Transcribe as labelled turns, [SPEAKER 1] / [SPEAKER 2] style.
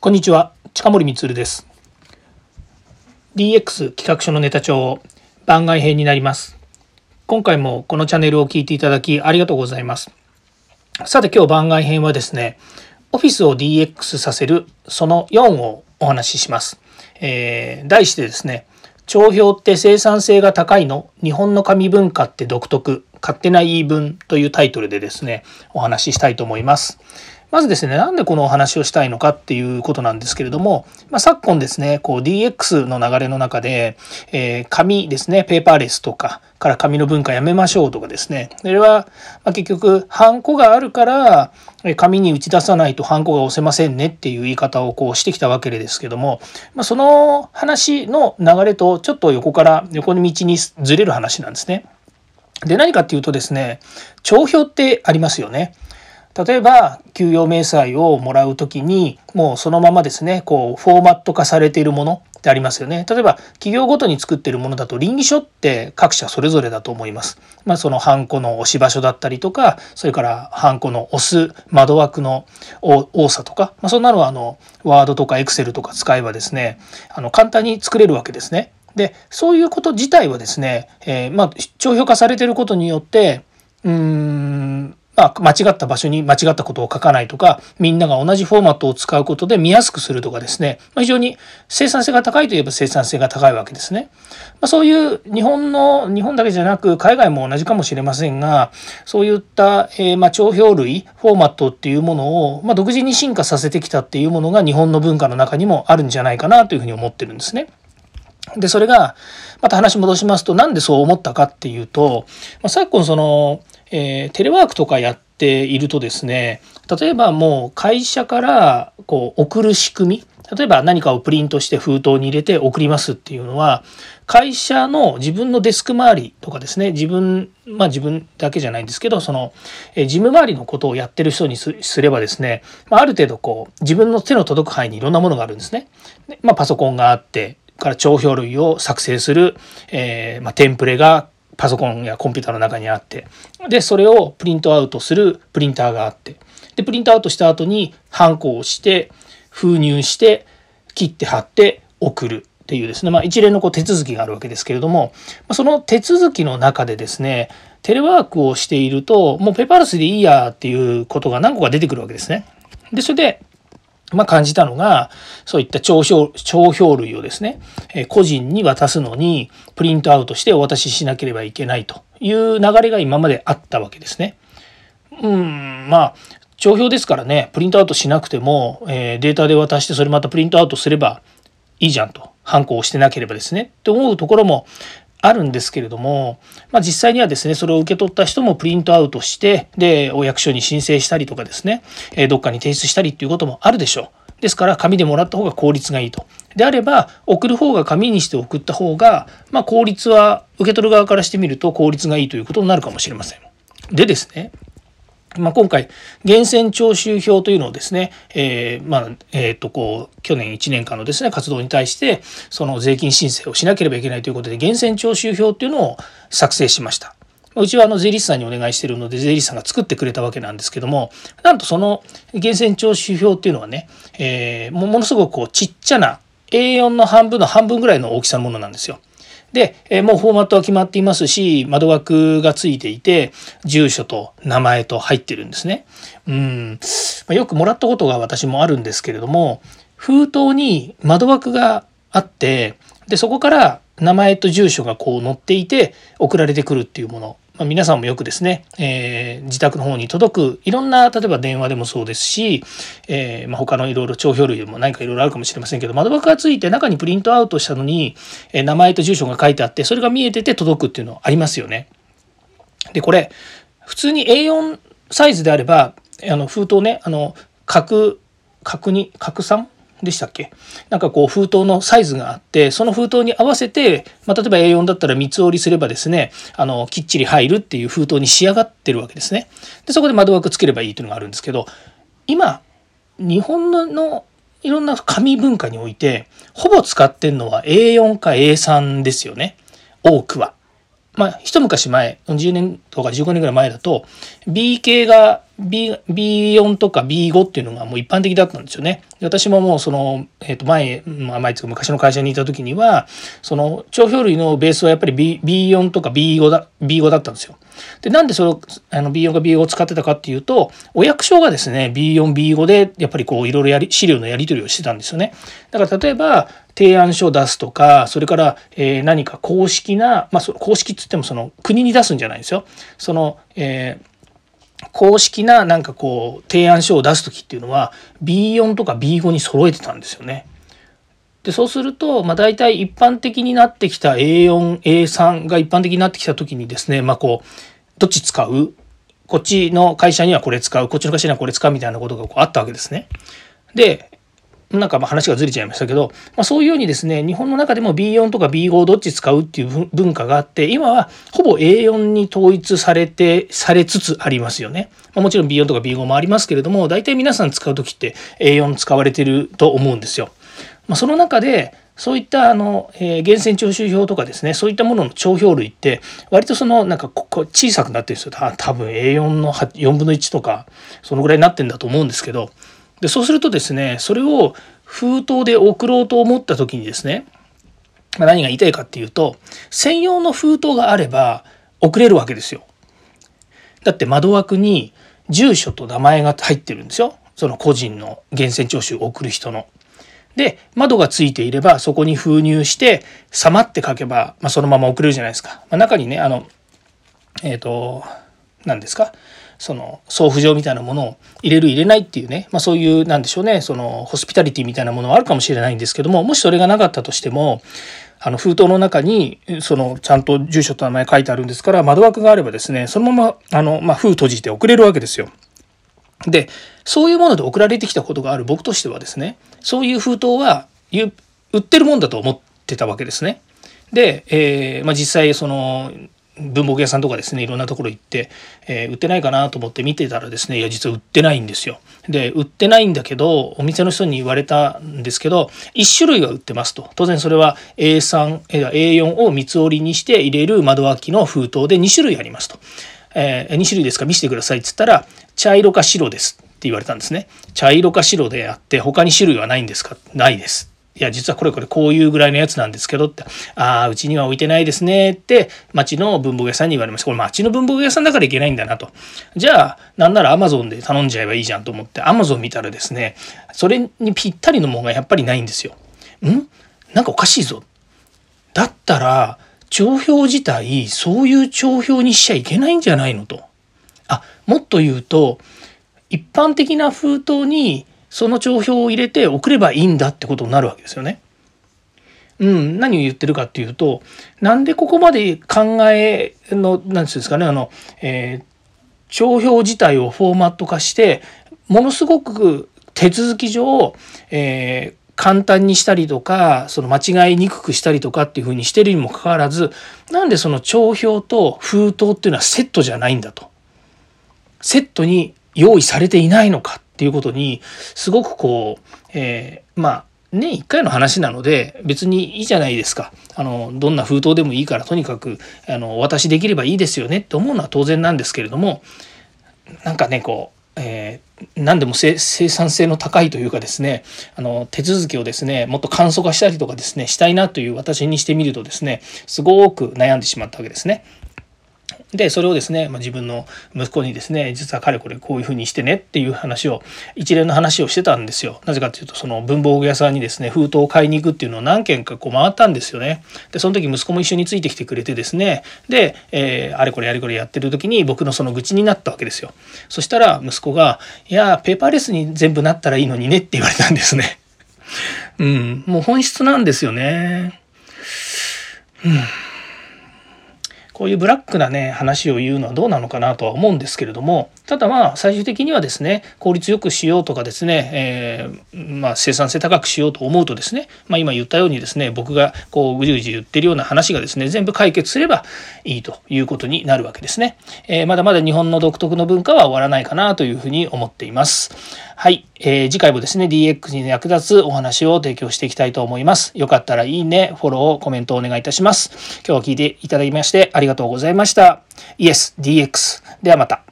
[SPEAKER 1] こんにちは、近森光です。DX 企画書のネタ帳番外編になります。今回もこのチャンネルを聞いていただきありがとうございます。さて今日番外編はですね、オフィスを DX させるその4をお話しします。えー、題してですね、帳票って生産性が高いの日本の紙文化って独特勝手な言い分というタイトルでですね、お話ししたいと思います。まずですね、なんでこのお話をしたいのかっていうことなんですけれども、まあ、昨今ですね、こう DX の流れの中で、えー、紙ですね、ペーパーレスとか、から紙の文化やめましょうとかですね、それは、ま結局、ハンコがあるから、紙に打ち出さないとハンコが押せませんねっていう言い方をこうしてきたわけですけども、まあ、その話の流れとちょっと横から横の道にずれる話なんですね。で、何かっていうとですね、帳票ってありますよね。例えば給与明細をもらう時にもうそのままですねこうフォーマット化されているものってありますよね例えば企業ごとに作っているものだと倫理書って各社それぞれだと思います。まあ、そのハンコの押し場所だったりとかそれからハンコの押す窓枠の多さとか、まあ、そんなのはあのワードとかエクセルとか使えばですねあの簡単に作れるわけですね。でそういうこと自体はですね、えー、まあ帳票化されていることによってうーんまあ、間違った場所に間違ったことを書かないとか、みんなが同じフォーマットを使うことで見やすくするとかですね、まあ、非常に生産性が高いといえば生産性が高いわけですね。まあ、そういう日本の、日本だけじゃなく海外も同じかもしれませんが、そういった、えー、まあ帳票類、フォーマットっていうものを、まあ、独自に進化させてきたっていうものが日本の文化の中にもあるんじゃないかなというふうに思ってるんですね。で、それが、また話戻しますと、なんでそう思ったかっていうと、まあ、昨今その、えー、テレワークとかやっているとですね例えばもう会社からこう送る仕組み例えば何かをプリントして封筒に入れて送りますっていうのは会社の自分のデスク周りとかですね自分まあ自分だけじゃないんですけどそのえ事務周りのことをやってる人にすればですね、まあ、ある程度こう自分の手の届く範囲にいろんなものがあるんですね。まあ、パソコンがあってから帳票類を作成する、えー、まあ、テンプレがパソコンやコンピューターの中にあってでそれをプリントアウトするプリンターがあってでプリントアウトした後にハンコをして封入して切って貼って送るっていうですね、まあ、一連のこう手続きがあるわけですけれどもその手続きの中でですねテレワークをしているともうペパーレスでいいやっていうことが何個か出てくるわけですね。でそれでまあ、感じたのが、そういった帳票帳票類をですね、え個人に渡すのにプリントアウトしてお渡ししなければいけないという流れが今まであったわけですね。うん、まあ、帳票ですからね、プリントアウトしなくても、え、データで渡してそれまたプリントアウトすればいいじゃんと。ハンコをしてなければですね。って思うところもあるんですけれども、まあ、実際にはですねそれを受け取った人もプリントアウトしてでお役所に申請したりとかですね、え、どっかに提出したりっていうこともあるでしょう。ですから紙でもらった方が効率がいいと。であれば送る方が紙にして送った方が、まあ、効率は受け取る側からしてみると効率がいいということになるかもしれません。でですねまあ、今回源泉徴収票というのをですね、えー、まあえー、とこう去年1年間のですね活動に対してその税金申請をしなければいけないということで源泉徴収票というのを作成しました。うちはあの税理士さんにお願いしているので税理士さんが作ってくれたわけなんですけどもなんとその源泉徴収票っていうのはね、えー、ものすごくこうちっちゃな A4 の半分の半分ぐらいの大きさのものなんですよ。で、えもうフォーマットは決まっていますし、窓枠がついていて、住所と名前と入ってるんですね。うん。まよくもらったことが私もあるんですけれども、封筒に窓枠があって、で、そこから名前と住所がこう載っていて送られてくるっていうもの。ま、皆さんもよくですね、えー、自宅の方に届くいろんな例えば電話でもそうですし、えーまあ、他のいろいろ帳票類でも何かいろいろあるかもしれませんけど窓枠がついて中にプリントアウトしたのに、えー、名前と住所が書いてあってそれが見えてて届くっていうのありますよね。でこれ普通に A4 サイズであればあの封筒ねあの角角に角3でしたっけ？なんかこう封筒のサイズがあってその封筒に合わせて、まあ、例えば A4 だったら三つ折りすればですねあのきっちり入るっていう封筒に仕上がってるわけですね。でそこで窓枠つければいいというのがあるんですけど今日本のいろんな紙文化においてほぼ使ってんのは A4 か A3 ですよね多くは。まあ一昔前10年とか15年ぐらい前だと B 系が B B4 とか B5 っていうのがもう一般的だったんですよね。私ももうその、えー、と前、まあ、前つか昔の会社にいた時にはその帳票類のベースはやっぱり B B4 とか B5 だ B5 だったんですよ。でなんでそのあの B4 か B5 を使ってたかっていうとお役所がですね B4、B5 でやっぱりこういろいろやり資料のやり取りをしてたんですよね。だから例えば提案書を出すとかそれから、えー、何か公式な、まあ、公式っつってもその国に出すんじゃないんですよ。その、えー公式ななんかこう提案書を出す時っていうのは B4 とか B5 に揃えてたんですよね。でそうすると、まあ、大体一般的になってきた A4A3 が一般的になってきた時にですねまあこうどっち使う？こっちの会社にはこれ使う？こっちの会社にはこれ使う？みたいなことがこうあったわけですね。でなんかまあ話がずれちゃいましたけど、まあ、そういうようにですね日本の中でも B4 とか B5 どっち使うっていう文化があって今はほぼ A4 に統一されてされつつありますよね。まあ、もちろん B4 とか B5 もありますけれども大体皆さん使う時って A4 使われてると思うんですよ。まあ、その中でそういったあの、えー、源泉徴収票とかですねそういったものの帳票類って割とそのなんかここ小さくなってるんですよ多分 A4 の4分の1とかそのぐらいになってんだと思うんですけどでそうするとですねそれを封筒で送ろうと思った時にですねま何が言いたいかっていうと専用の封筒があれば送れるわけですよ。だって窓枠に住所と名前が入ってるんですよその個人の源泉徴収を送る人の。で窓がついていればそこに封入して「様」って書けば、まあ、そのまま送れるじゃないですか。まあ、中にねあのえっ、ー、と何ですか？その送付状みたいなものを入れる入れないっていうね、まあ、そういうなんでしょうねそのホスピタリティみたいなものはあるかもしれないんですけどももしそれがなかったとしてもあの封筒の中にそのちゃんと住所と名前書いてあるんですから窓枠があればですねそのままあの、まあ、封閉じて送れるわけですよ。でそういうもので送られてきたことがある僕としてはですねそういう封筒は売ってるもんだと思ってたわけですね。で、えーまあ、実際その文房具屋さんとかですねいろんなところ行って、えー、売ってないかなと思って見てたらですねいや実は売ってないんですよ。で売ってないんだけどお店の人に言われたんですけど1種類は売ってますと当然それは A3 A4 を三つ折りにして入れる窓脇の封筒で2種類ありますと。えー、2種類ですか見せてくださいっつったら茶色か白ですって言われたんですね。茶色か白であって他に種類はないんですか？ないです。いや、実はこれこれこういうぐらいのやつなんですけどって、ああ、うちには置いてないですねって、町の文房具屋さんに言われました。これ町の文房具屋さんだからいけないんだなと。じゃあ、なんなら Amazon で頼んじゃえばいいじゃんと思って、Amazon 見たらですね、それにぴったりのものがやっぱりないんですよ。ん？なんかおかしいぞ。だったら、帳票自体、そういう帳票にしちゃいけないんじゃないのと。あ、もっと言うと、一般的な封筒にその帳票を入れて送ればいいんだってことになるわけですよね。うん、何を言ってるかっていうとなんでここまで考えの何てうんですかねあの、えー、帳票自体をフォーマット化してものすごく手続き上、えー、簡単にしたりとかその間違いにくくしたりとかっていうふうにしてるにもかかわらずなんでその帳票と封筒っていうのはセットじゃないんだとセットに用意されていないのかっていうことにすごくこう、えー、まあ年1回の話なので別にいいじゃないですかあのどんな封筒でもいいからとにかくあのお渡しできればいいですよねって思うのは当然なんですけれどもなんかねこう、えー、何でも生産性の高いというかですねあの手続きをですねもっと簡素化したりとかですねしたいなという私にしてみるとですねすごく悩んでしまったわけですね。でそれをですね、まあ、自分の息子にですね実は彼これこういうふうにしてねっていう話を一連の話をしてたんですよ。なぜかというとその文房具屋さんにですね封筒を買いに行くっていうのを何件かこう回ったんですよね。でその時息子も一緒についてきてくれてですねで、えー、あれこれやれこれやってる時に僕のその愚痴になったわけですよ。そしたら息子が「いやペーパーレスに全部なったらいいのにね」って言われたんですね。うんもう本質なんですよね。うん。こういうブラックなね話を言うのはどうなのかなとは思うんですけれどもただまあ最終的にはですね効率よくしようとかですね、えー、まあ、生産性高くしようと思うとですね、まあ、今言ったようにですね僕がこうぐじぐじ言ってるような話がですね全部解決すればいいということになるわけですね、えー、まだまだ日本の独特の文化は終わらないかなというふうに思っています。はい、えー、次回もですね DX に役立つお話を提供していきたいと思います。よかったらいいねフォローコメントお願いいたします。今日は聞いていただきましてありがとうございました。イエス DX ではまた。